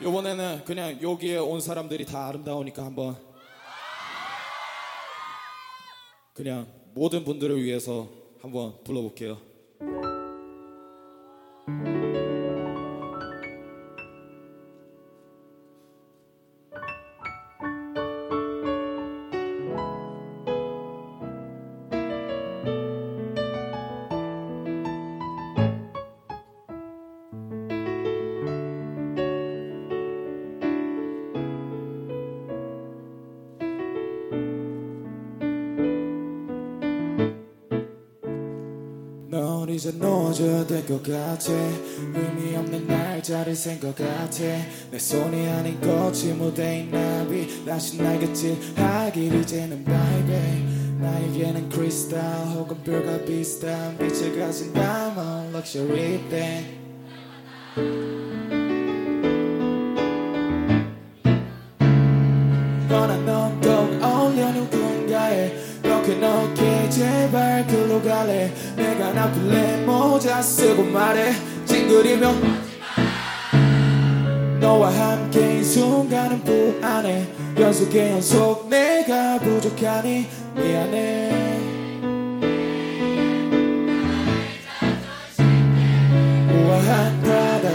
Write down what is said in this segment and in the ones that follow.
이번에는 그냥 여기에 온 사람들이 다 아름다우니까 한번 그냥 모든 분들을 위해서 한번 불러볼게요. 놓아줘야 될 것 같아. 의미 없는 날짜를 센것 같아. 내 손이 아닌 꽃이 무대인 나비 다시 날 곁을하길 이제는 baby 나에게는 크리스탈 혹은 별과 비슷한 빛을 가진 다만 럭셔리 thing. 그러나 넌 더욱 어울려 누군가에 그렇게 넓게 제발 글로 갈래. 내가 나쁠래 모자 쓰고 말해. 찡그리며 너와 함께인 순간은 불안해. 연속의 연속 내가 부족하니 미안해 우아한 바다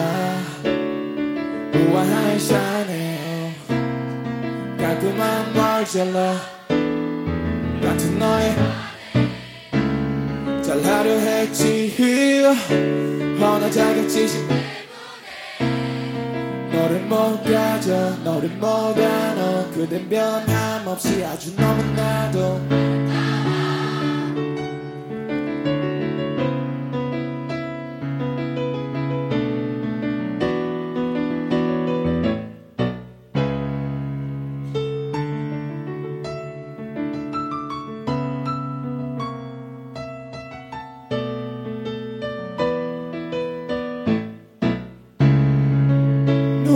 우아한 샤넬 깔끔한 말젤러 같은 너의 잘하려 했지. 허나 자격지심. 너를 못 가져 너를 못 안어 그댄 변함없이 아주 너무나도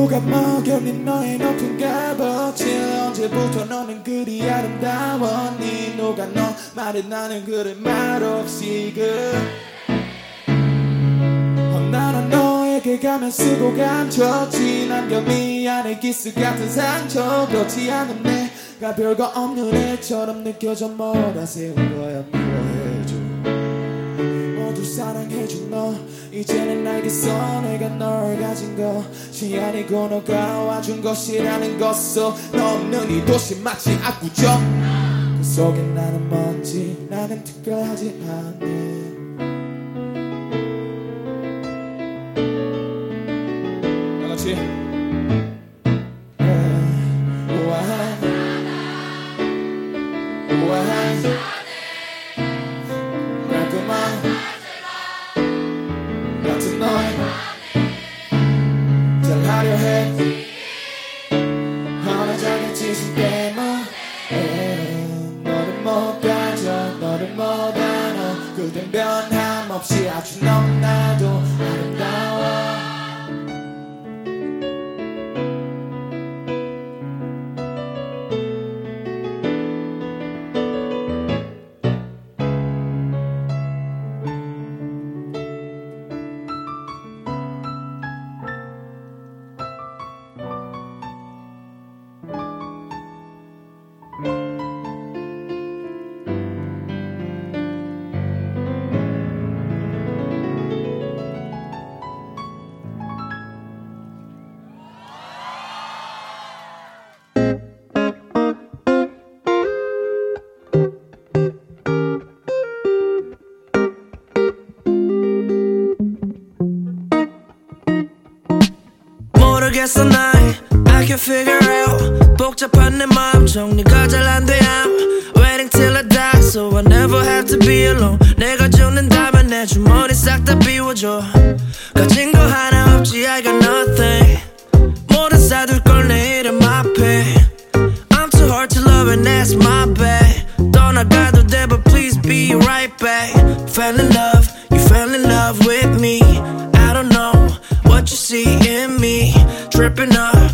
누가 먹여낸 너의 높은 값어치 언제부터 너는 그리 아름다웠니? 누가 너 말해 나는 그래 말없이 그 어, 나는 너에게 가면 쓰고 감췄지. 남겨 미안해 기스 같은 상처 그렇지 않은 내가 별거 없는 애처럼 느껴져 뭐가 세운 거야 이제는 알겠어 내가 널 가진 것이 아니고 너가 와준 것이라는 것도 너 없는 이 도시 마치 압구정. 그 속에 나는 먼지 나는 특별하지 않네 다 비워줘 가진 거 하나 없지 I got nothing 모두 사둘 걸 내 이름 앞에 I'm too hard to love and that's my bad 떠나가도 돼 but please be right back Fell in love, you fell in love with me I don't know what you see in me Tripping up,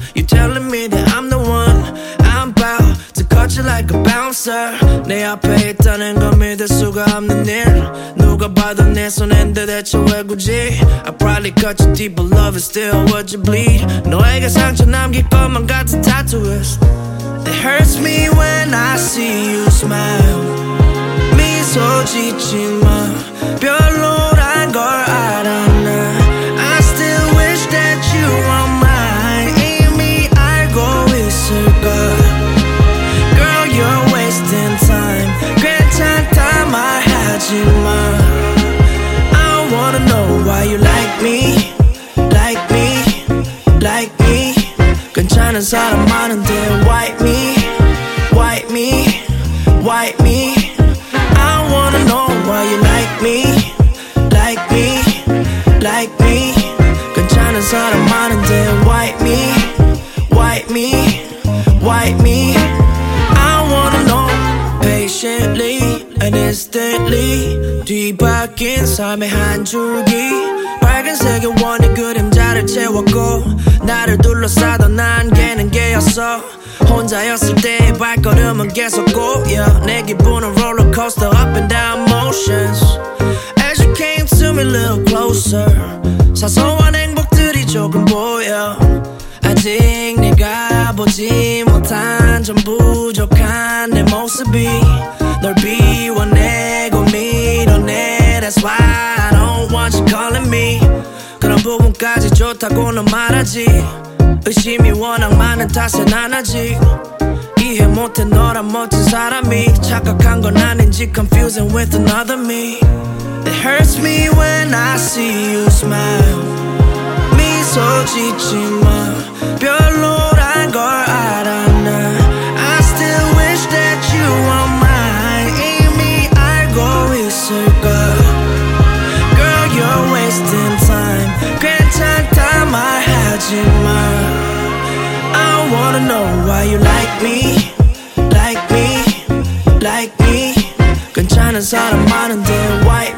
cut you like a bounce bouncer 내 앞에 있다는 건 믿을 수가 없는 일 누가 봐도 내 손인데 대체 왜 굳이 I probably cut you deep but love is still what you bleed 너에게 상처 남길 것만 같은 tattooist It hurts me when I see you smile 미소 짓지 마 별로 괜찮은 사람 많은데 Why me Why me Why me I wanna know why you like me Like me Like me 괜찮은 사람 많은데 Why me Why me Why me I wanna know patiently and instantly 뒤바뀐 삶의 한 줄기 빨간색의 원의 그림자를 채웠고 나를 둘러싸던 안개는 개였어. 혼자였을 때의 발걸음은 계속 꼬여 내 기분은 롤러코스터 up and down motions. As you came to me a little closer 사소한 행복들이 조금 보여. 아직 내가 보지 못한 좀 부족한 내 모습이 널 비워내고 밀어내. That's why I don't want you calling me. 그런 부분까지 좋다고 넌 말하지 의심이 워낙 많은 탓에 난 아직 이해 못해 너란 멋진 사람이 착각한 건 아닌지 confusing with another me It hurts me when I see you smile 미소 짓지 마 별로 말하지 마 I wanna know why you like me Like me Like me 괜찮은 사람 많은데 Why me Why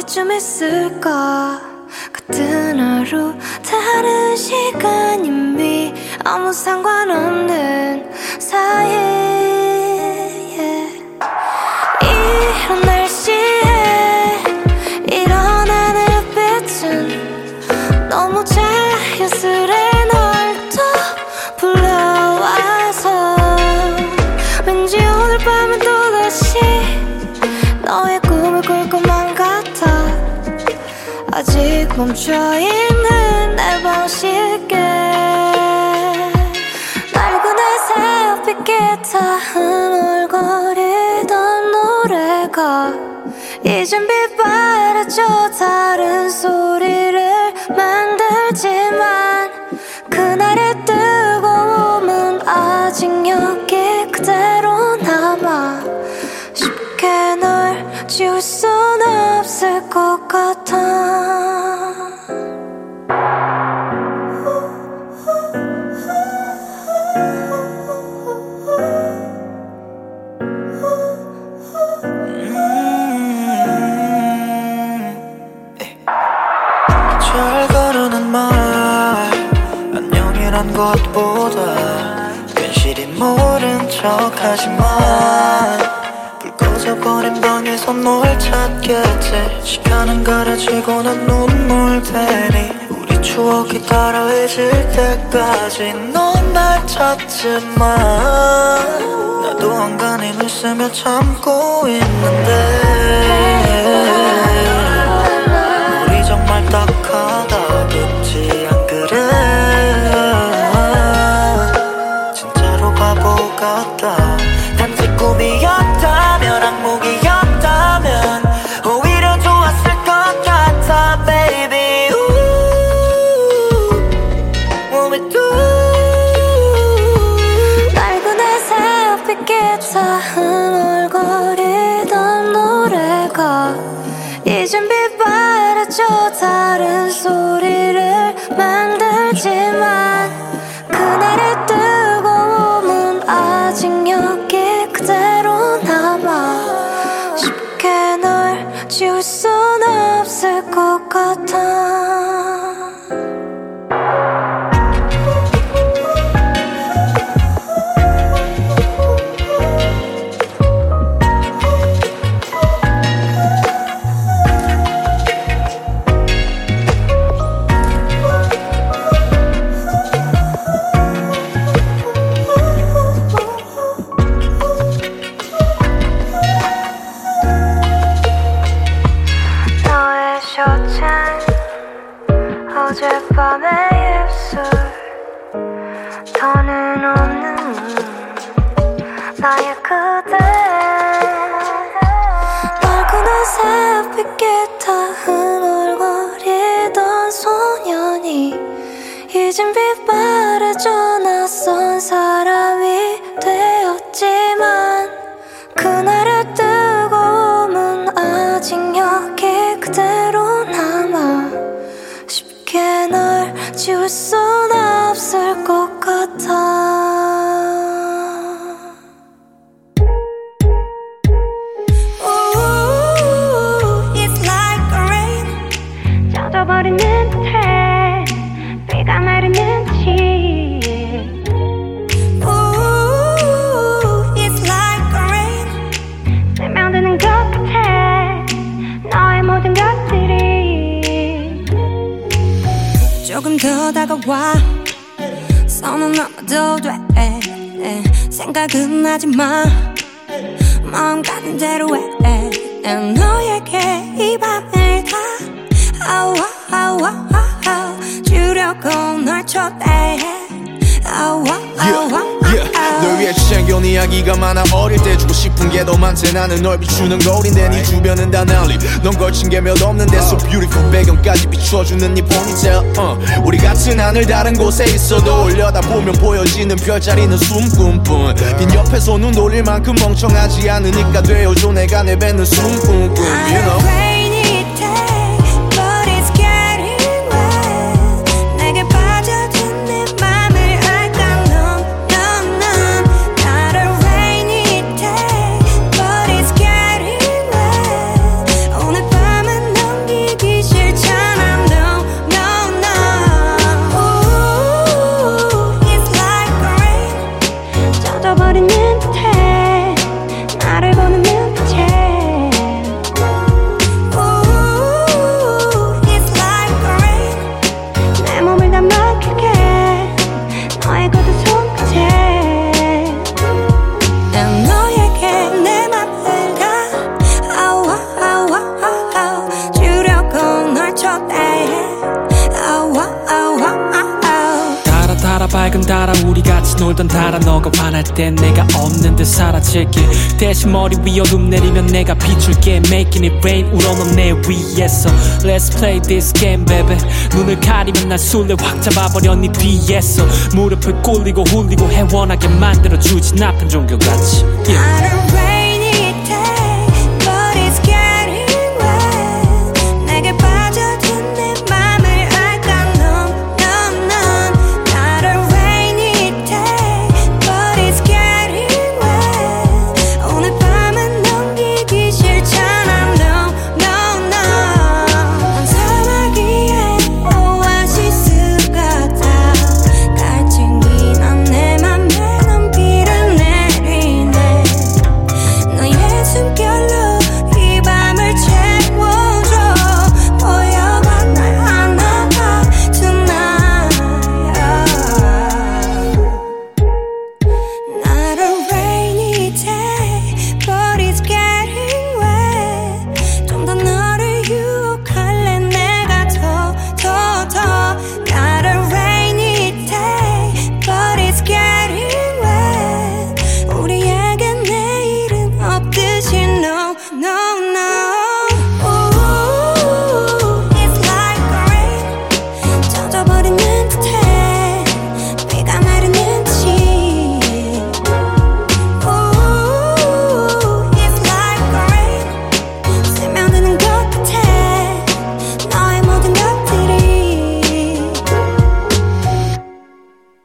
어디쯤 있을까? 같은 하루 다른 시간 이미 아무 상관없는 사이 아직 멈춰있는 내 방식에 낡은 회색 빛기타 흥얼거리던 노래가. 이젠 빛바래져 다른 소리를 만들지만 그날의 뜨거움은 아직 여기 그대로 남아. 쉽게 널 지울 순 없을 것 같아 것보다 괜시리 모른 척 하지만 잊어버린 방에 선물 찾겠지 시간은 가라지고 난 눈물 대니. 우리 추억이 따라해질 때까지 넌 날 찾지만 나도 안간힘을 쓰며 참고 있는데. 감춰주는 이 포니텔 uh. 어. 우리 같은 하늘 다른 곳에 있어도 올려다보면 보여지는 별자리는 숨꿈뿐 빈 옆에서 눈 돌릴 만큼 멍청하지 않으니까 되어줘 내가 내뱉는 숨꿈뿐 You know 비칠게 대신 머리 위에 눈 내리면 내가 비출게. Making it rain 우러는 내 위에서. Let's play this game baby. 눈을 가리면 날 술래 확 잡아버려 니 뒤에서. 무릎을 꿇리고 훌리고 해원하게 만들어주지 나쁜 종교같이. Yeah.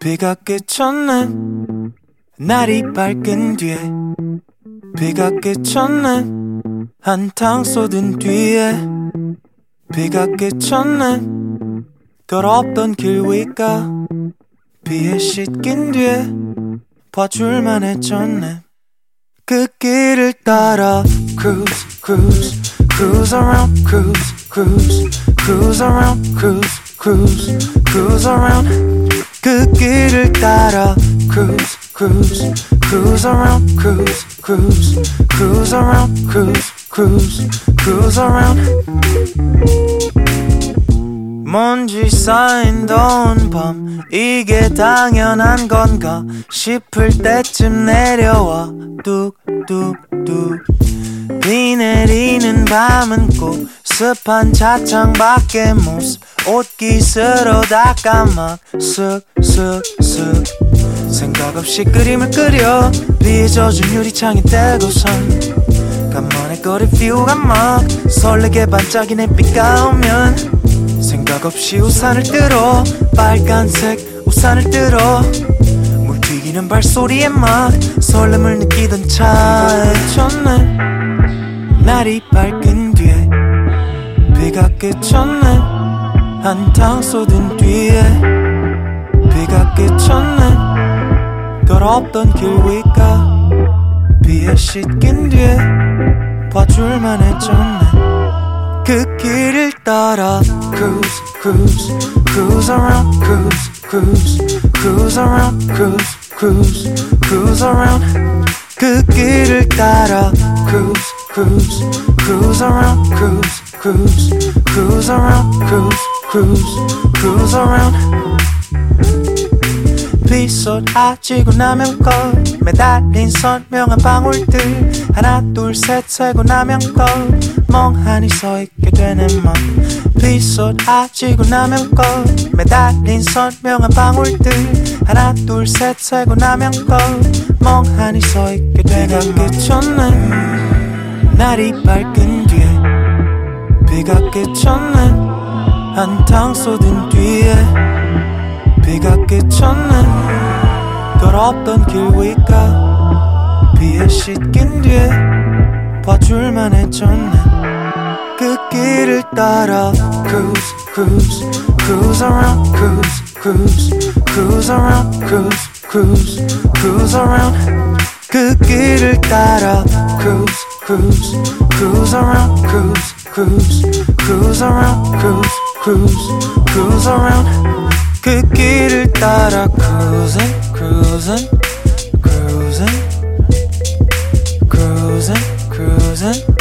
비가 그쳤네 날이 밝은 뒤에 비가 그쳤네 한탕 쏟은 뒤에 비가 그쳤네 더럽던 길 위가 비에 씻긴 뒤에 봐줄만 해졌네 그 길을 따라 cruise cruise cruise around cruise cruise cruise around cruise cruise cruise around 그 길을 따라 cruise cruise cruise around cruise cruise cruise around cruise cruise cruise around 먼지 쌓인 더운 밤 이게 당연한 건가 싶을 때쯤 내려와 뚝뚝뚝 비 내리는 밤은 꼭 습한 차창 밖의 모습. 옷깃으로 닦아 막 쓱쓱쓱. 생각 없이 그림을 그려 젖은 유리창에 떼고선. 간만에 거리 뷰가 막 설레게 반짝이는 햇빛가 오면. 생각 없이 우산을 들어 빨간색 우산을 들어 물 튀기는 발소리에 막 설렘을 느끼던 차에. 쳤네 날이 밝은 뒤에 비가 그쳤네 한탕 쏟은 뒤에 비가 그쳤네 더럽던 길 위가 비에 씻긴 뒤에 봐줄만 해졌네 그 길을 따라 cruise cruise cruise around cruise cruise cruise around cruise cruise cruise around 그 길을 따라 cruise cruise cruise around cruise cruise cruise around cruise cruise cruise around 빗쏟아지고 나면 걸 매달린 선명한 방울들 하나 둘셋 세고 나면 걸 멍하니 서 있게 되는 맘 빗쏟아지고 나면 걸 매달린 선명한 방울들 하나 둘셋 세고 나면 걸 멍하니 서 있게 되는 맘 그쳤네. 날이 밝은 뒤에 비가 그쳤네. 한탕 쏟은 뒤에 비가 그쳤네. 더럽던 길 위가 비에 씻긴 뒤에 봐줄만 해졌네. 그 길을 따라 cruise cruise cruise around cruise cruise cruise around cruise cruise cruise around 그 길을 따라 cruise cruise cruise around cruise cruise cruise around cruise cruise cruise around 그 길을 따라 cruising cruising cruising cruising cruising cruising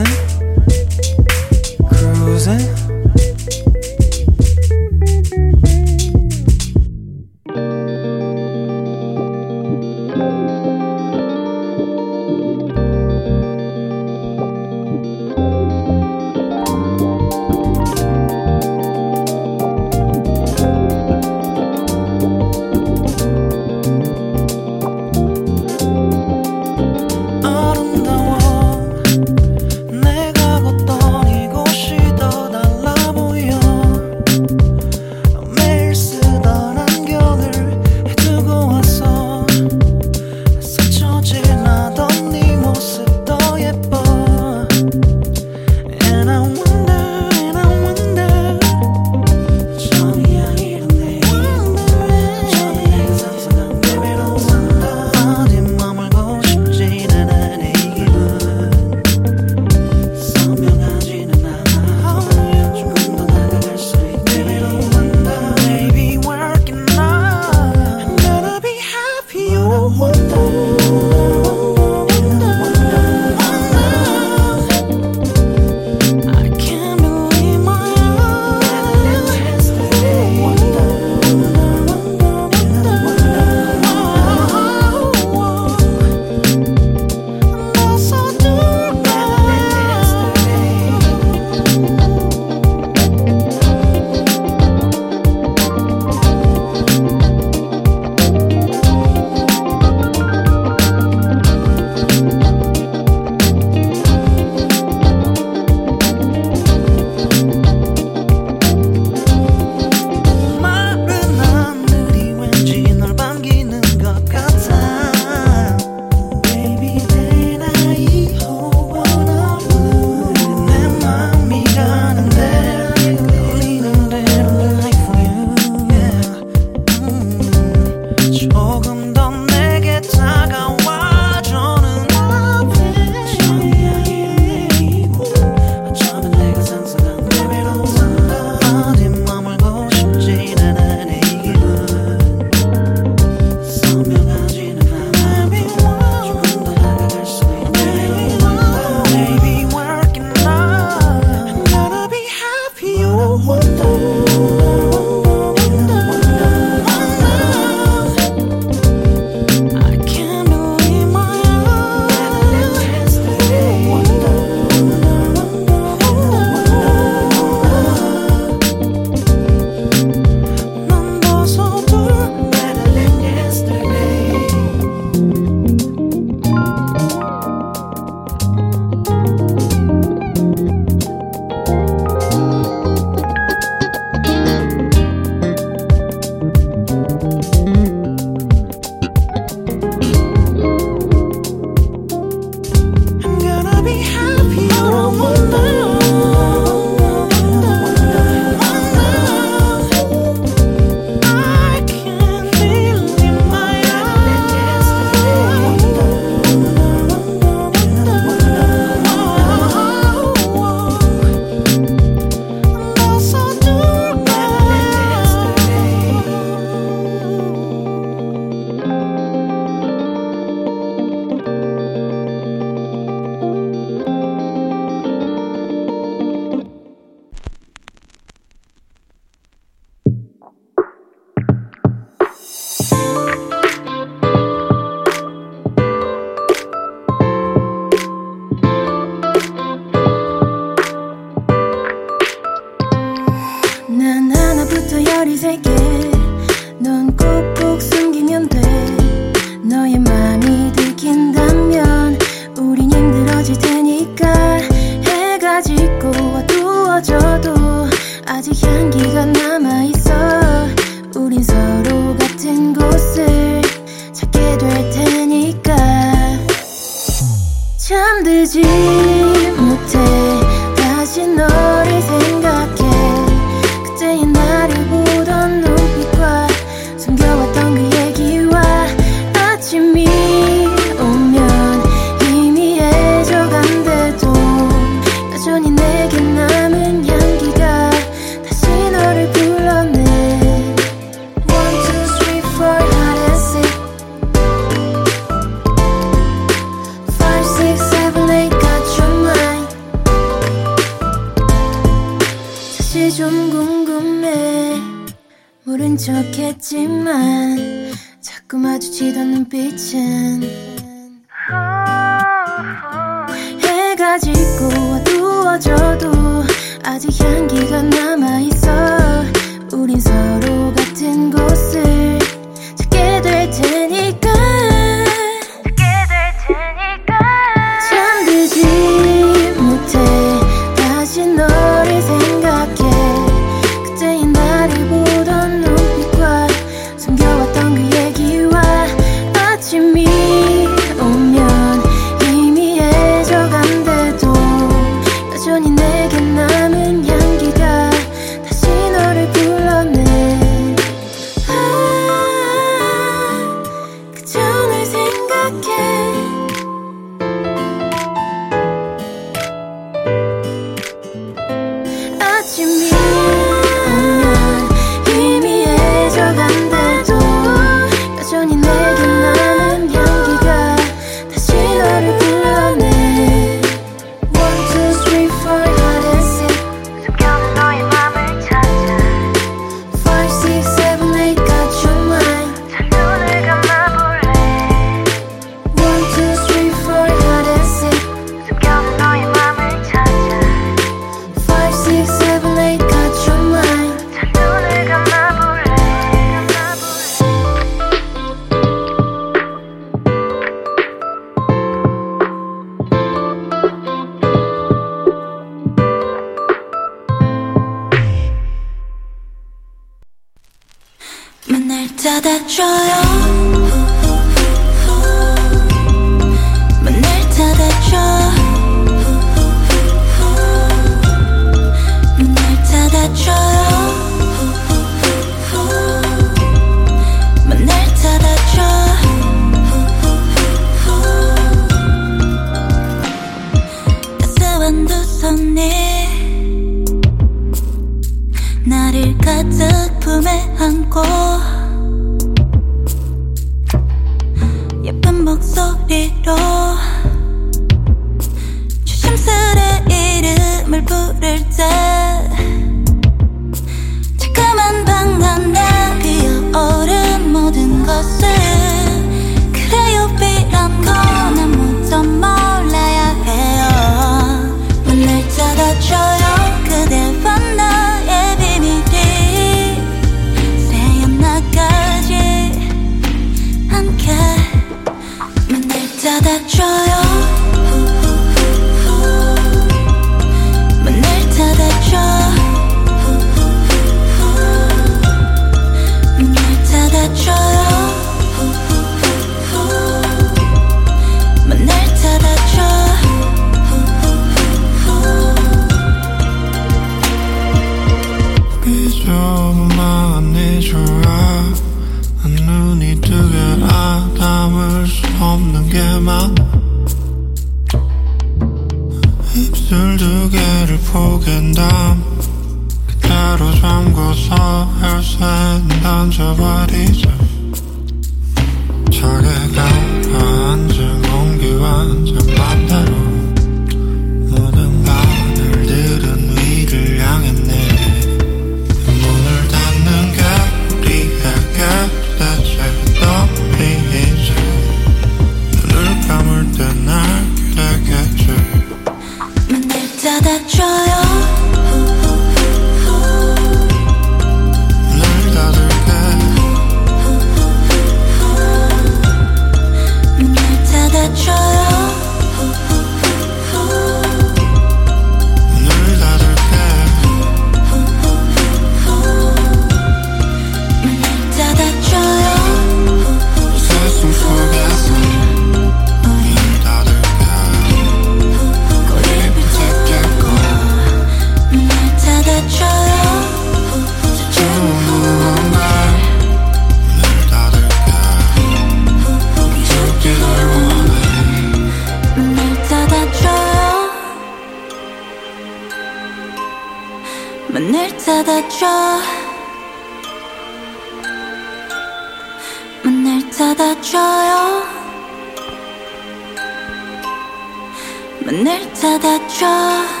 문을 닫아줘.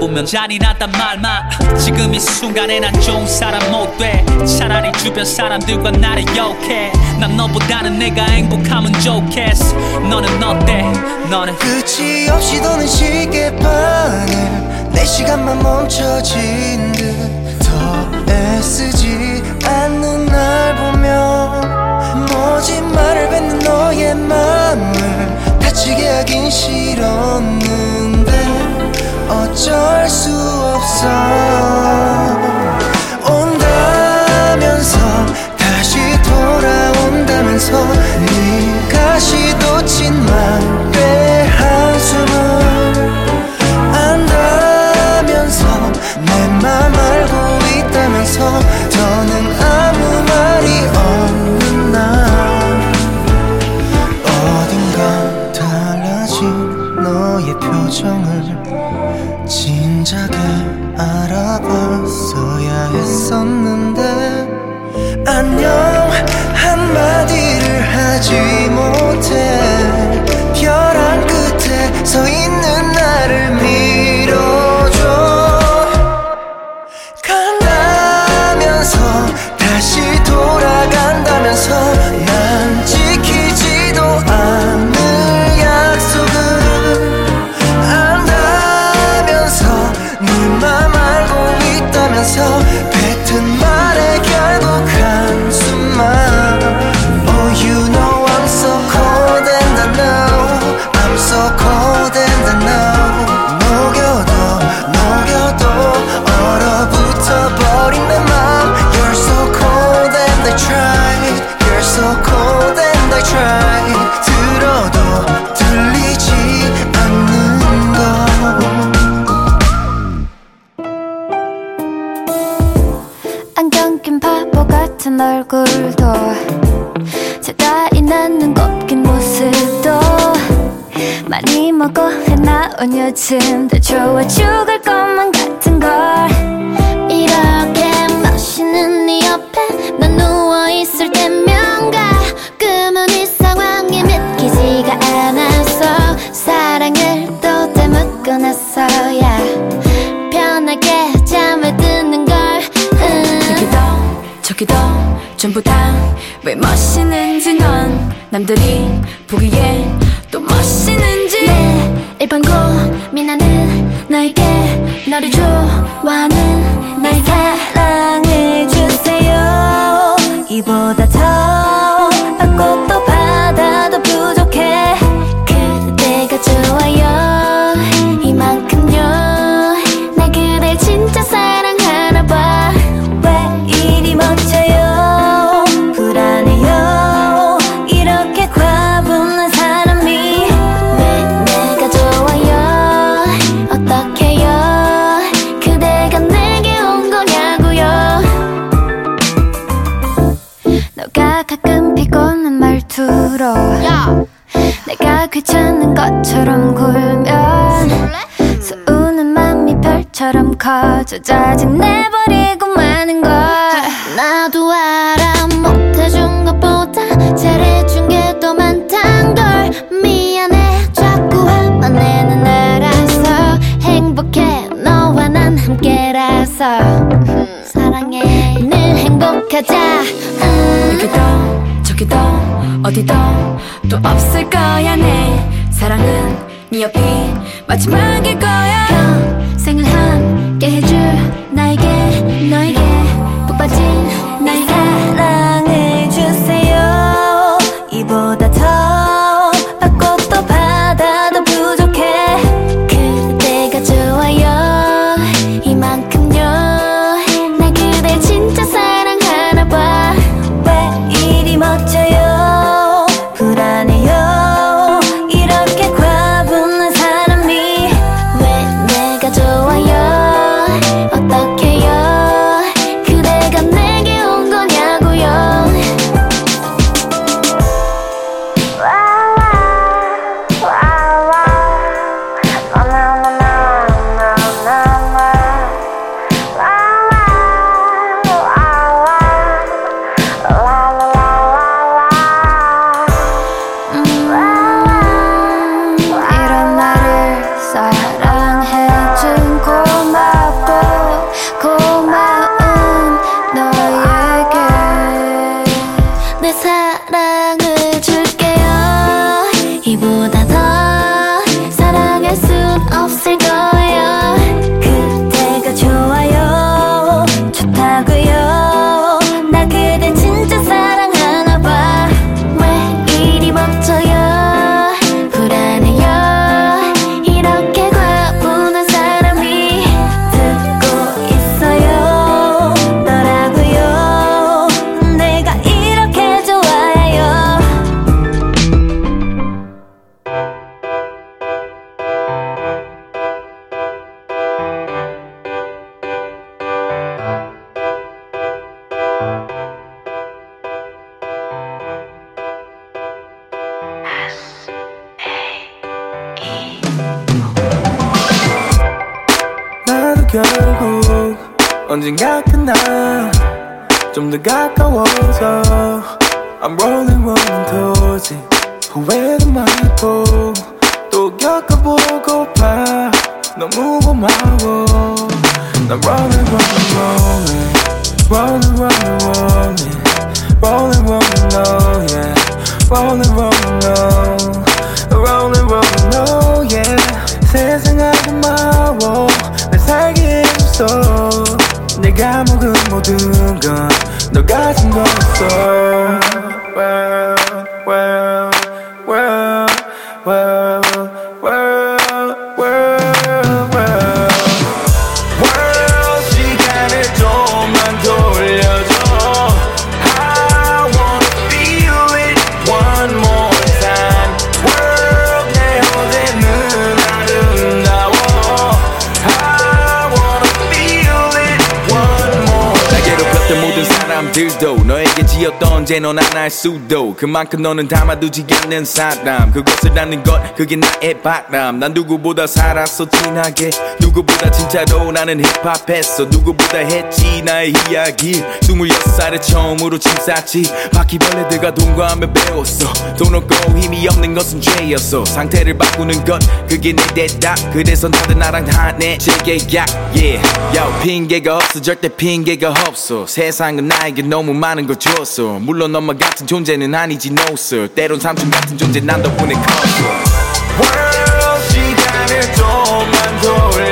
보면 잔인하단 말만 지금 이 순간에 난 좋은 사람 못 돼. 차라리 주변 사람들과 나를 욕해. 난 너보다는 내가 행복하면 좋겠어. 너는 어때? 너는 끝이 없이 도는 시계 반을 내 시간만 멈춰진 듯 더 애쓰지 않는 날 보면 뭐지 말을 뱉는 너의 맘을 다치게 하긴 싫었는 어쩔 수 없어. 나서야 편하게 잠을 드는 걸. 응. 여기도 저기도 전부 다 왜 멋있는지 넌 남들이 보기에 또 멋있는지. 내 일반 고민하는 너에게 너를 좋아하는 나의 사 바다처럼 굴면 서우는 맘이 별처럼 커져 짜증 내버리고 마는 걸. 나도 알아 못해준 것보다 잘해준 게 더 많단 걸. 미안해. 자꾸 화만 내는 알아서 행복해. 너와 난 함께라서. 사랑해. 늘 행복하자 여기도 어디도 또 없을 거야 내 사랑은 네 옆이 마지막일 거야 죄넌 안할 수도. 그만큼 너는 담아두지 않는 사람. 그것을 아는 것 그게 나의 바람. 난 누구보다 살았어 진하게. 누구보다 진짜로 나는 힙합했어. 누구보다 했지 나의 이야기. 26살에 처음으로 침 쌌지. 바퀴벌레들과 동거하며 배웠어. 돈 없고 힘이 없는 것은 죄였어. 상태를 바꾸는 것 그게 내 대답. 그래서 다들 나랑 다내 재계약 yeah. 야 핑계가 없어. 절대 핑계가 없어. 세상은 나에게 너무 많은 걸 줬어. 물론 엄마 같은 존재는 아니지 no sir. 때론 삼촌 같은 존재 난 덕분에 컸어 World 시간을 좀만 돌려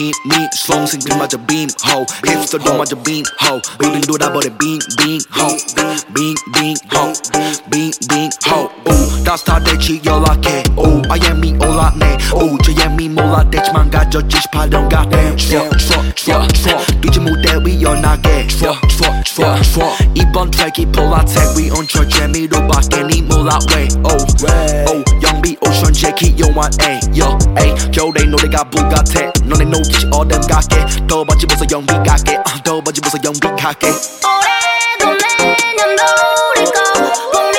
짜지지 여기 팀, 미, 수험생들마저 빔, 호. 힙스터도마저 빔, 호. 우린 돌아버려 빙, 빙, 호. 빙, 빙, 호. 빙, 빙, 호. 오, 다스 다 대치 연락해. 오, I am me 올랐네. 오, 저 예미 몰랐댔지만 가졌지 18년 같네. 추억, 추억, 추억, 추억. 삐지 무대 위 연하게. 추억, 추억, 추억, 추억. 이번 트랙이 폴라텍 위 온철 재미로 밖에 니 몰라 왜. 오, 오, 영비 오션 제키 요한 A, 요, A. 겨울에 노래가 불같아. 같게. 올해도 내년도 우리 거 보면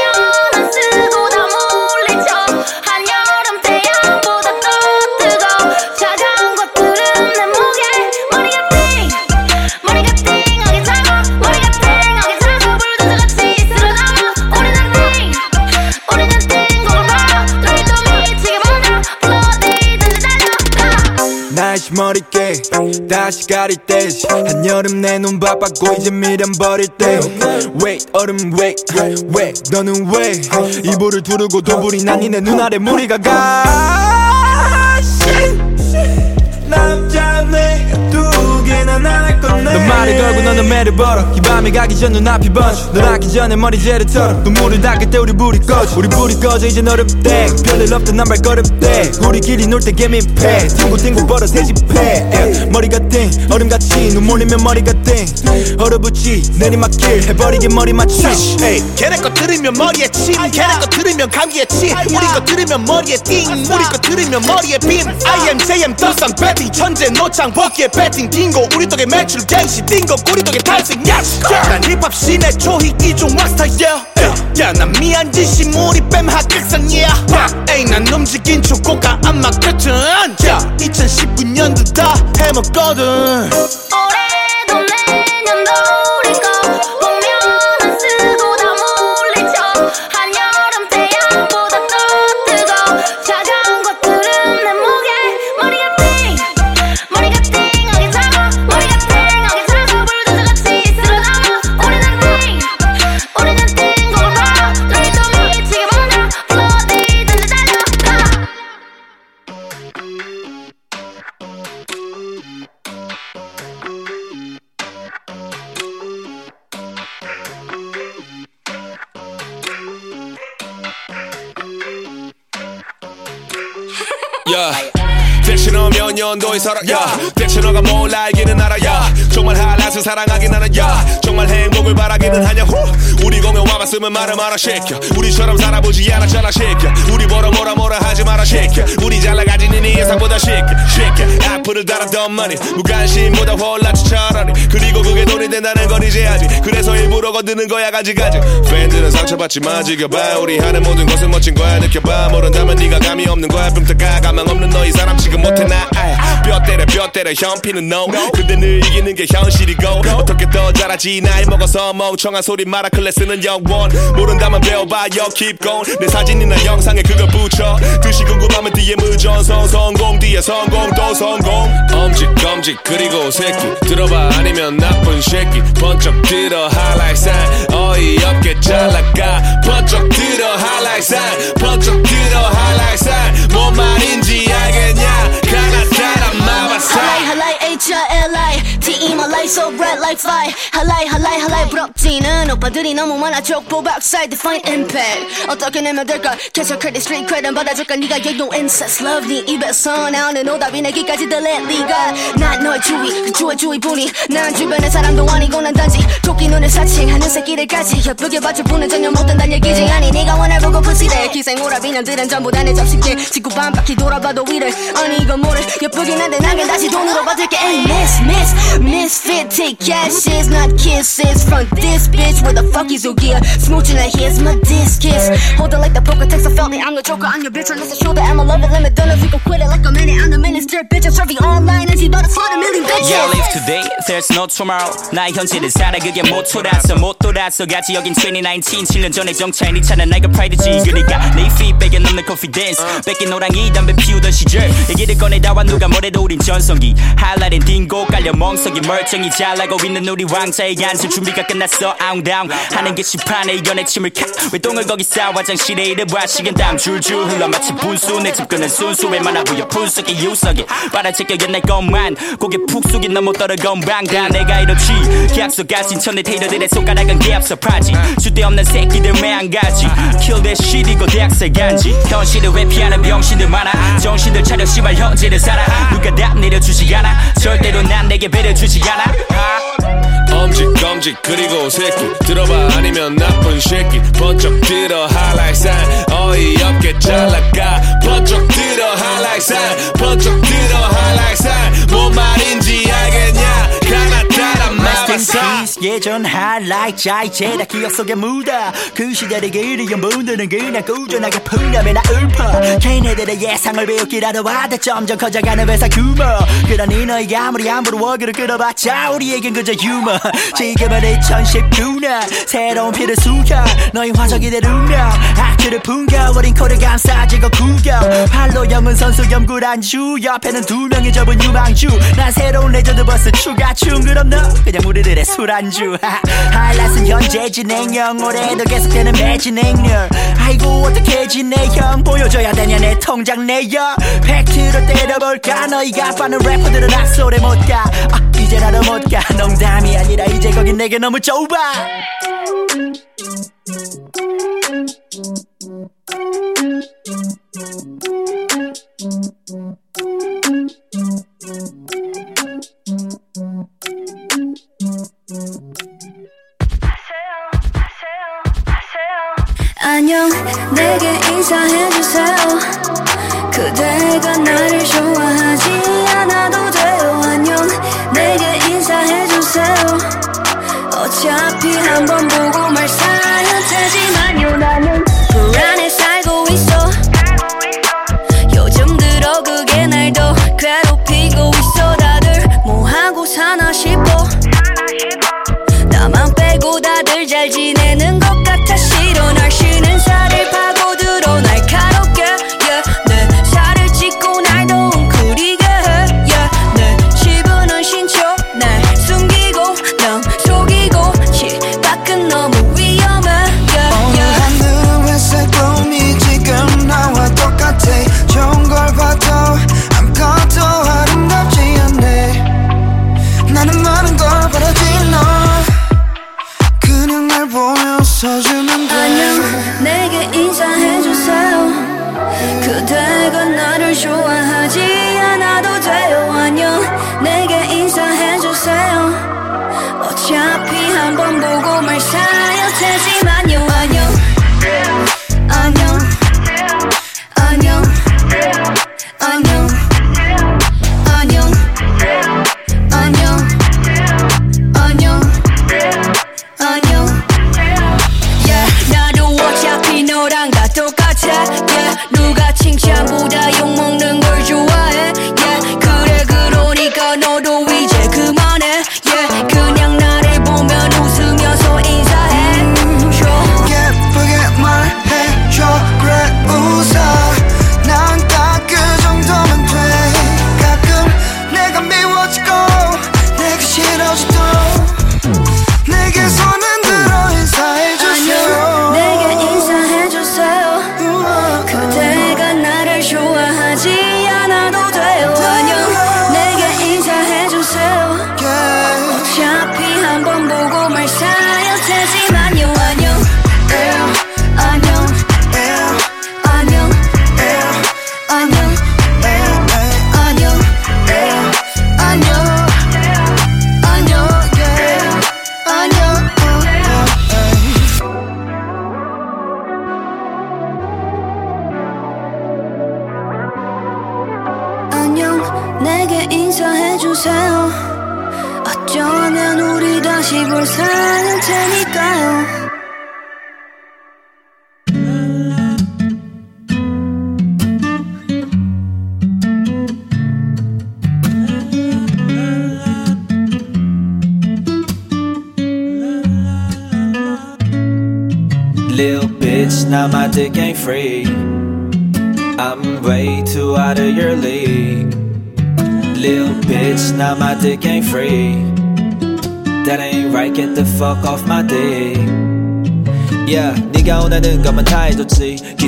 안 쓰고 다 물리쳐 한여름 태양보다 더 뜨거. 차가운 것들은 내 목에 머리가 띵. 머리가 띵하게 차가 머리가 띵하게 차가 불도저같이 쓸어담아. 우리는 띵. 우리는 띵 곡을 봐. 둘이도 미치게 만나 플러디든지 달려 날씨 머리 깨 다시 가릴 한여름 내 눈 바빠고 이제 미련 버릴 때. Wait 얼음 wait wait 너는 왜 이불을 두르고 도불이 난 니네 눈 아래 무리가 가. 남자네 두 개나 나날 건네 너 말을 걸고 너는 매를 벌어. 이 밤이 가기 전 눈앞이 번져. 널 하기 전에 머리채를 털어. 눈물을 닦을 때 우리 불이 꺼져. 우리 불이 꺼져 이제 너를 땡 별일 없던 난 발걸음 때. 우리끼리 놀 때 개민패. 띵고띵고 벌어 새집해 머리가 띵 얼음같이 눈 몰리면 머리가 띵 얼어붙이 내리막길 해버리게 머리 맞추 에이, 걔네 거 들으면 머리에 침. 걔네 거 들으면 감기에 침. 우리 거 들으면 머리에 띵. 우리 거 들으면 머리에 빔. I am JM 떴선 배팅 천재 노창 버기에 배팅 띵고 우리 덕에 매출 갱시 띵고 우리 덕에 탈색 야스 난 힙합 신의 초희 이종 왁스타 yeah. 야난 미안 짓이 우리 뺨 yeah. 에이 난 움직인 축구가 안마 끝은 야 2019년도 다 해먹거든 몇 년도에 살아? 야 대체 너가 뭘 알기는 알아? 야 정말 할라스 사랑하긴 하나 야 정말 행복을 바라기는 하냐 후. 우리 공연 와봤으면 말을 마라 새끼야 우리처럼 살아보지 않았잖아 새끼야 우리 뭐라 뭐라 뭐라 하지 마라 새끼야 우리 잘 나가지는 네 예상보다 새끼야 새끼야 악플을 달았던 많이 무관심보다 홀라치 차라리. 그리고 그게 돈이 된다는 건 이제 알지 그래서 일부러 건드는 거야 가지가지. 팬들은 상처받지 마 즐겨봐. 우리 하는 모든 것은 멋진 거야 느껴봐. 모른다면 네가 감이 없는 거야 뿅따가. 가망 없는 너희 사람 지금 못해 나. 아, 뼈 때려 뼈 때려. 현피는 no. 근데 늘 이기는 게 현실이고. 어떻게 더 잘하지? 나이 먹어서 멍청한 소리 마라. 클래스는 영원. 모른다면 배워봐 요. Keep going. 내 사진이나 영상에 그걸 붙여. 듯이 궁금하면 뒤에 무전성 성공. 뒤에 성공 또 성공. 엄직 검직 그리고 새끼. 들어봐. 아니면 나쁜 새끼. 번쩍 들어 하이라이트산. 어이없게 잘나가. 번쩍 들어 하이라이트산. 번쩍 들어 하이라이트산. 뭔 말인지 알겠냐? 가나다란 마바사. 할라이 할라이 H-I-L-I T-E 말라이 so bright like fire. 할라이 할라이 할라이. 부럽지는 오빠들이 너무 많아 족보 박살 define impact. 어떻게 내면 될까 계속 credit street credit 받아줄까? 네가 yeah no incest. Love 네 입에서 나오는 오답이 내기까지 들릴 리가. 난 너의 주위 그 주의 주위뿐이. 난 주변의 사람도 아니고 난 단지 토끼 눈을 사칭하는 새끼들까지 예쁘게 봐줄 뿐은 전혀 못한단 얘기지. 아니 네가 원할 보고 푸시래 기생오라비 년들은 전부 다 내 접시게 지구 반바퀴 돌아봐도 위를. 아니 이건 뭐래 예쁘긴 한데 나겐 다시 돈으로 받을게. Hey miss miss misfit take cashes not kisses front this bitch where the fuck is your gear smooching like here's my disc kiss hold it like the poker text I felt it I'm the joker I'm your bitch unless I shoulder I'm a love it limit don't know if you can quit it like a minute I'm the minister bitch I'm serving online and she about to slaughter a million bitches Yeah, live today, there's no tomorrow. 나의 현재를 살아 그게 모토라서 못 돌아서 가지 여긴 2019 7년 전에 정차인 이 차는 나이가 프라이드지 그러니까 내 feedback에 넘는 confidence 뺏긴 노랑이 담배 피우던 시절 얘기를 꺼내다와 누가 뭐래도 우린 전성기 하이라이트엔 딩고 깔려 멍석 이 멀쩡히 잘 알고 있는 우리 왕자의 안수. 준비가 끝났어. 아웅 다웅. 하는 게 시판에 이겨내 침을 칵왜 똥을 거기 싸 화장실에 이래 봐 식은 땀 줄줄 흘러 마치 분수 내 집근은 순수 웬만한 부여 분석이 유석이 빨아채겨 옛날 것만. 고개 푹 숙인 너못 떨어 건 방 다 내가 이렇지. 계약서 가진 천내 테이러들의 손가락은 계약서 파지. 주대없는 새끼들 왜안 가지? Kill that shit 이거 대학생 간지. 현실을 회피하는 병신들 많아. 정신들 차려. 씨발 현재를 살아. 누가 답 내려주지 않아. 절대로 난 내게 배려주 지 않아? 엄지 검지 그리고 새끼. 들어봐 아니면 나쁜 새끼. 번쩍 들어 하이라이트 사인 어이없게 잘 나가. 번쩍 들어 하이라이트 사인 번쩍 들어 하이라이트 사인 뭔 말인지 예전 하이라이트 자 이제 다 기억 속에 묻어. 그 시대를 그리운 분들은 그냥 꾸준하게 풍렴에 나 읊어. 걔네들의 예상을 배웠기라도 하다 점점 커져가는 회사 규모. 그러니 너희가 아무리 함부로 워그를 끌어봤자 우리에겐 그저 유머. 지금은 2019년 새로운 피를 숙여. 너희 화석이 될 운명. 악기를 풍겨 어린 코를 감싸지고 구겨. 팔로 영은 선수 염구란주 옆에는 두 명이 접은 유망주. 난 새로운 레전드 버스 추가 춤 그럼 너 그냥 우리들의 술안주 하이라이트는 현재 진행형 올해도 계속되는 매진행률. 아이고 어떻게 지내 형? 보여줘야 되냐 내 통장 내역. 팩트로 때려볼까? 너희가 빠는 래퍼들은 악소리 못가. 아, 이제 나도 못가. 농담이 아니라 이제 거긴 내게 너무 좁아 안녕 내게 인사해주세요. 그대가 나를 좋아하지 않아도 돼요. 안녕 내게 인사해주세요. 어차피 한 번 보고 말 사야 되지만요 나는 잘 지내는 says he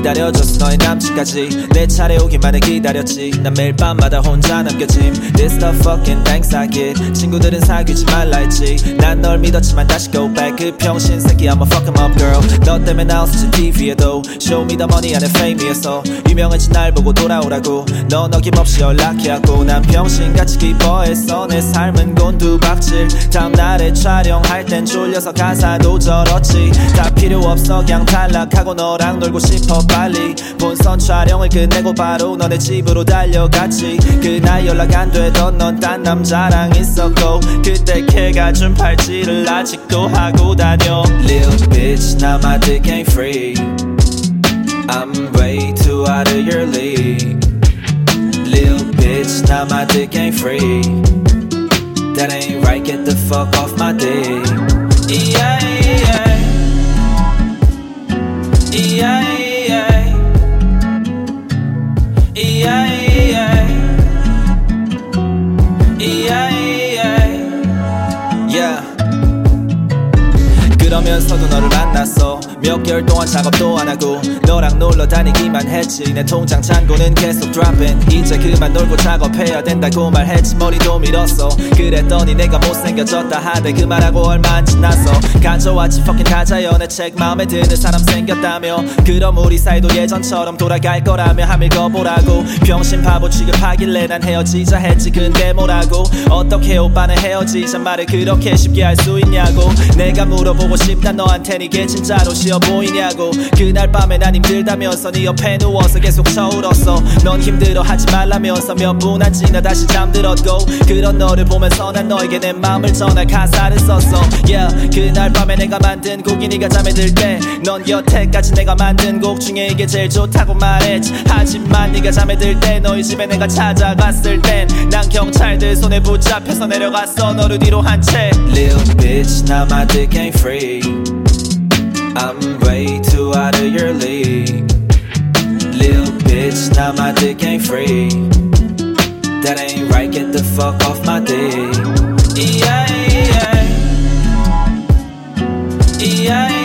기다려줬어 너의 남친까지. 내 차례 오기만을 기다렸지. 난 매일 밤마다 혼자 남겨짐. This the fucking thanks I get. 친구들은 사귀지 말라 했지. 난 널 믿었지만 다시 go back. 그 병신 새끼 I'm a fuck him up girl. 너 때문에 나왔었지 TV에도 Show me the money 안에 fame이었어 유명해진 날 보고 돌아오라고. 넌 어김없이 연락해왔고. 난 병신같이 기뻐했어. 내 삶은 곤두박질. 다음날에 촬영할 땐 졸려서 가사도 저렇지. 다 필요 없어. 그냥 탈락하고 너랑 놀고 싶어 빨리 본선 촬영을 끝내고 바로 너네 집으로 달려갔지 그날 연락 안 되던 넌 딴 남자랑 있었고 그때 걔가 준 팔찌를 아직도 하고 다녀 Lil bitch now my dick ain't free I'm way too out of your league Lil bitch now my dick ain't free That ain't right get the fuck off my dick Yeah yeah yeah, yeah. 그러면서도 너를 만났어 몇 개월 동안 작업도 안 하고 너랑 놀러 다니기만 했지. 내 통장 잔고는 계속 dropping. 이제 그만 놀고 작업해야 된다고 말했지. 머리도 밀었어. 그랬더니 내가 못생겨졌다 하대. 그 말하고 얼마 안 지났어. 가져왔지. fucking 가자연의 책 마음에 드는 사람 생겼다며. 그럼 우리 사이도 예전처럼 돌아갈 거라며. 함 읽어보라고. 병신 바보 취급하길래 난 헤어지자 했지. 근데 뭐라고? 어떻게 오빠는 헤어지자 말을 그렇게 쉽게 할 수 있냐고. 내가 물어보고 싶다. 너한텐 이게 진짜로 쉬워 보이냐고. 그날 밤에 난 힘들다면서 네 옆에 누워서 계속 쳐울었어. 넌 힘들어 하지 말라면서 몇 분 안 지나 다시 잠들었고. 그런 너를 보면서 난 너에게 내 마음을 전할 가사를 썼어. Yeah 그날 밤에 내가 만든 곡이 네가 잠에 들 때. 넌 여태까지 내가 만든 곡 중에 이게 제일 좋다고 말했지. 하지만 네가 잠에 들 때 너희 집에 내가 찾아갔을 땐 난 경찰들 손에 붙잡혀서 내려갔어. 너를 뒤로 한채. Lil bitch now my dick ain't free I'm way too out of your league. Lil bitch now my dick ain't free. That ain't right get the fuck off my dick. Yeah yeah Yeah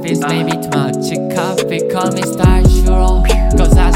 coffee's maybe too much coffee. Call me star, sure. Cause I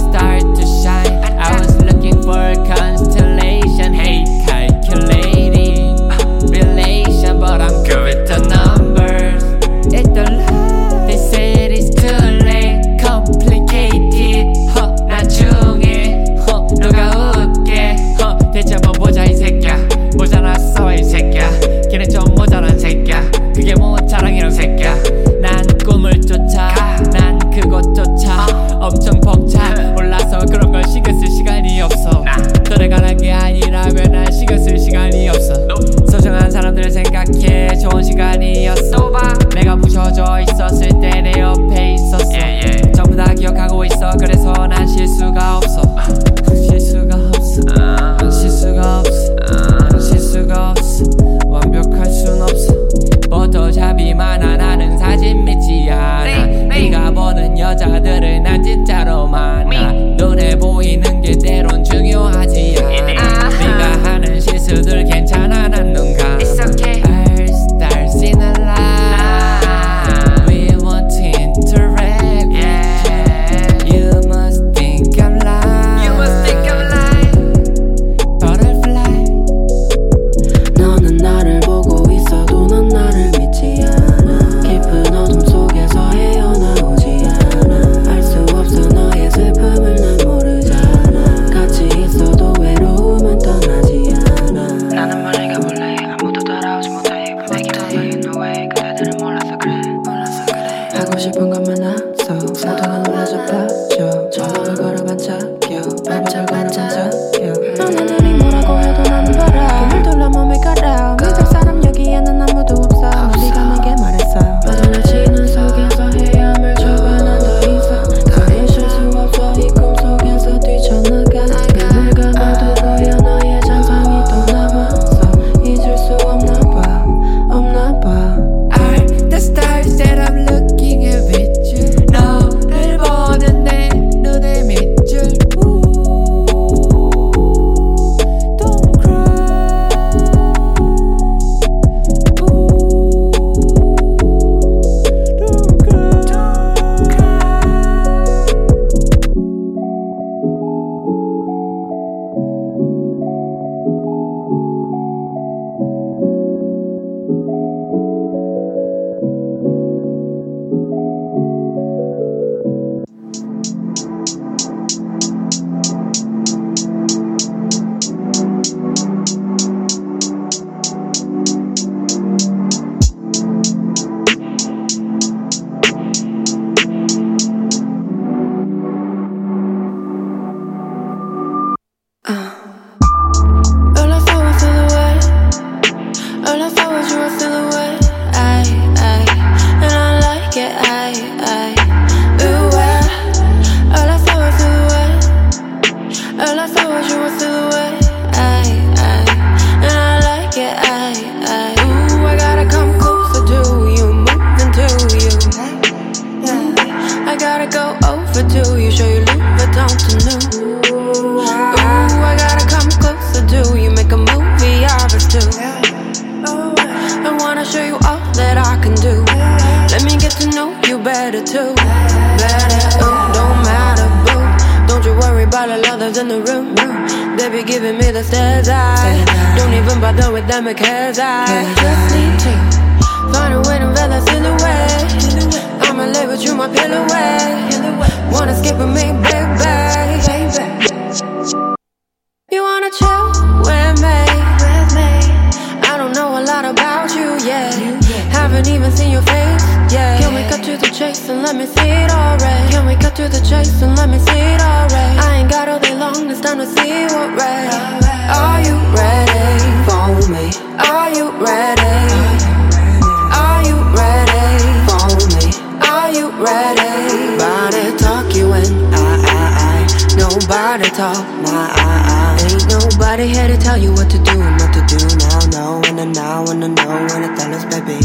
hard to talk. My, I, I. Ain't nobody here to tell you what to do and what to do. Now, now, and a now, and a know, and a tell us, baby.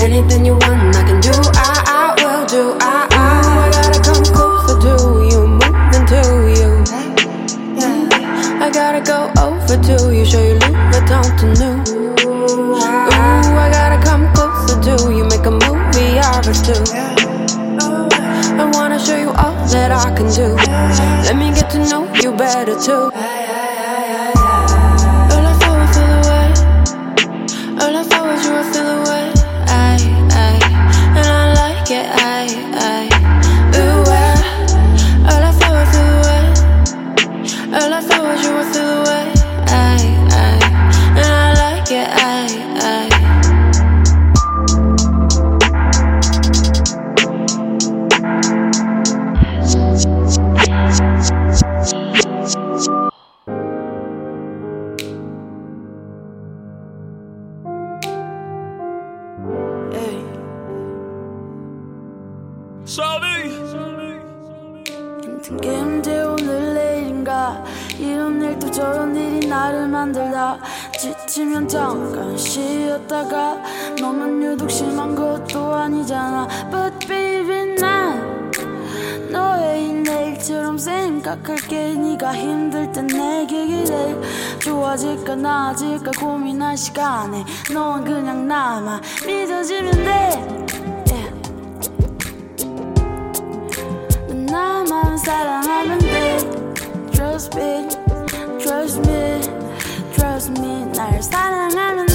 Anything you want, I can do. I, I will do. I, I. I gotta come closer to you, moving to you. Yeah. I gotta go over to you, show you Louis Vuitton to new. Ooh, I gotta come closer to you, make a movie out of two. I wanna show you all that I can do. Let me get to know you better too. 어질까 나아질까 고민할 시간에 넌 그냥 남아 믿어지면 돼 나만 사랑하면 돼 Trust me, trust me, trust me. 날 사랑하면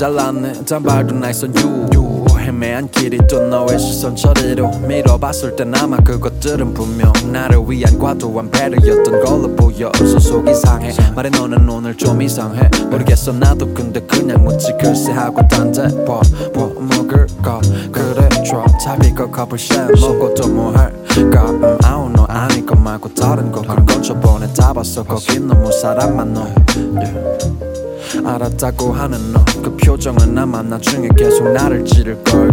잘났네. 단발도 날선 유 헤매한 길이 또 너의 시선 저리로 밀어봤을 때 아마 그것들은 분명 나를 위한 과도한 배려였던 걸로 보여. 없어 속 이상해. 말해 너는 오늘 좀 이상해. 모르겠어 나도 근데 그냥 묻지. 글쎄 하고 단데 뭐 뭐 먹을 까 그래 좋아 차비 거 컵을 쉐 먹고 또 뭐 할까? 음 I don't know. 아닌 것 말고 다른 거. 그런 건 저번에 다 봤어. 거긴 너무 사람만 너. 네. 알았다고 하는 너. 표정은 아마 나중에 계속 나를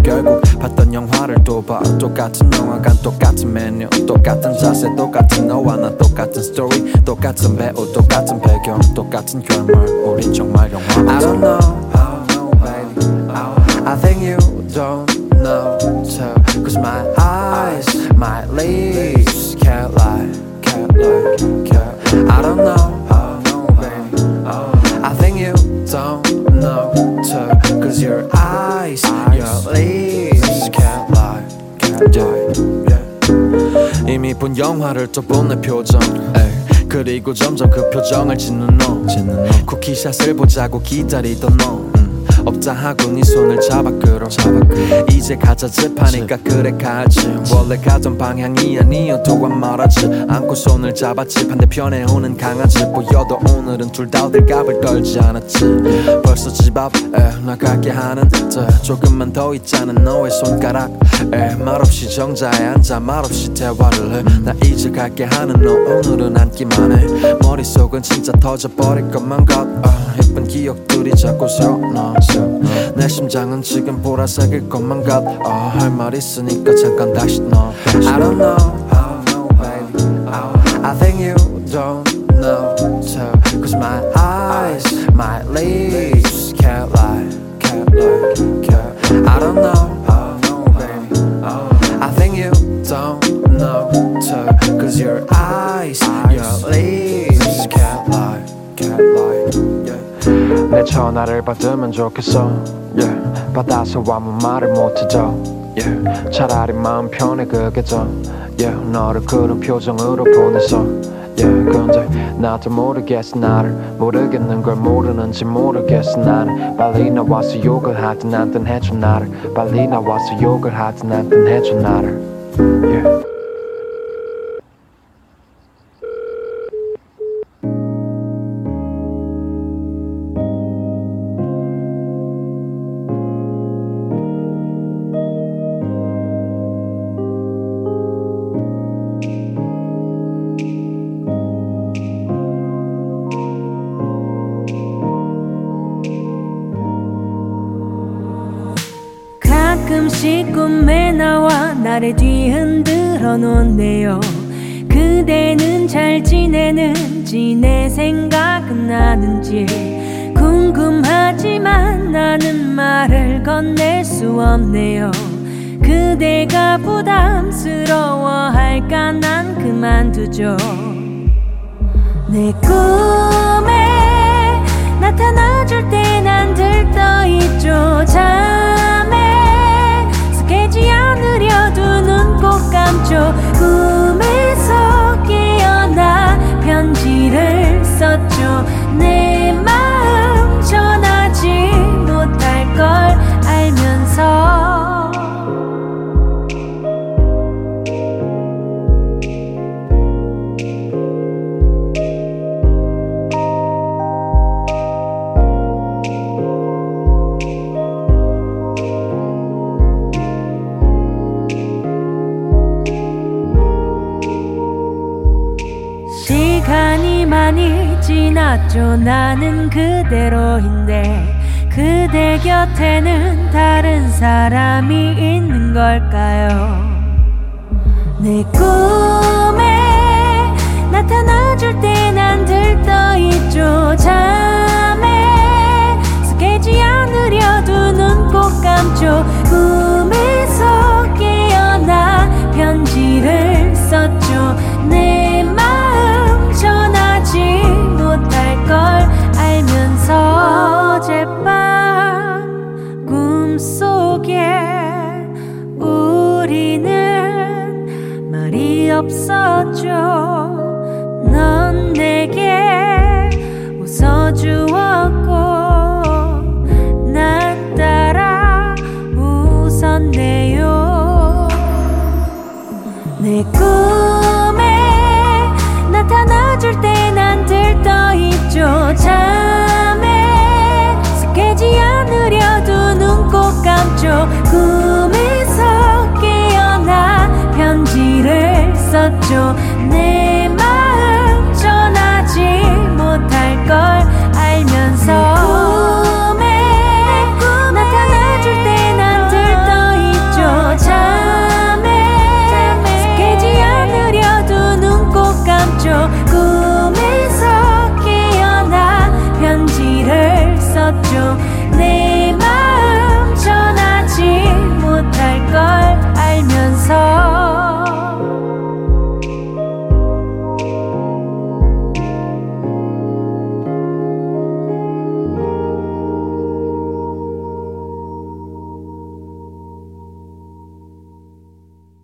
결국 봤던 영화를 또봐. 똑같은 영화관 똑같은 메뉴 똑같은 자세 똑같은 너와 나 똑같은 스토리 똑같은 배우 똑같은 배경 똑같은 결말 우린 정말 영화 I don't know I think you don't know too. Cause my eyes, my lips can't lie can't lie can't. I don't know I don't know baby. I think you don't know. Too Cause your eyes, your lips can't lie, can't lie yeah. 이미 본 영화를 또 본 내 표정 에이. 그리고 점점 그 표정을 짓는 너 쿠키샷을 보자고 기다리던 너 음. 없다 하고 네 손을 잡아 끌어. 이제 가자 집하니까 그래 가지. 원래 가던 방향이 아니어도 안 말하지. 않고 손을 잡았지. 반대편에 오는 강아지 보여도 오늘은 둘다 어딜갑을 떨지 않았지. 벌써 집 앞에 나가게 하는 듯 조금만 더 있자는 너의 손가락에 말없이 정자에 앉아 말없이 대화를 해 나 이제 갈게 하는 너 오늘은 앉기만 해. 머릿속은 진짜 터져버릴 것만 같아. 예쁜 기억들이 자꾸 새어나 내 심장은 지금 보라색일 것만 같.아 있으니까 잠깐 다시 너 I don't know. I don't know baby. I think you don't know too Cause my eyes, my lips can't lie I don't know. I don't know baby. I think you don't know too Cause your eyes, your lips can't lie Can't lie. 내 전화를 받으면 좋겠어 yeah. 받아서 아무 말을 못해줘 yeah. 차라리 마음 편해 그게 더 yeah. 너를 그런 표정으로 보내서 yeah. 근데 나도 모르겠어 나를 모르겠는 걸 모르는지 모르겠어 나는 빨리 나와서 욕을 하든 안든 해줘 나를 빨리 나와서 욕을 하든 안든 해줘 나를 나를 뒤흔들어 놓네요. 그대는 잘 지내는지 내 생각은 나는지 궁금하지만 나는 말을 건넬 수 없네요. 그대가 부담스러워할까 난 그만두죠. 내 꿈에 나타나줄 때 난 들떠있죠. 잠 꼭 감죠 지났죠? 나는 그대로인데 그대 곁에는 다른 사람이 있는 걸까요? 내 꿈에 나타나줄 때 난 들떠있죠. 잠에 깨지 않으려도 눈 꼭 감죠. 꿈에서 깨어나 편지를 썼죠. 내 마음 전하지 있었죠. 꿈에서 깨어나 편지를 썼죠. 내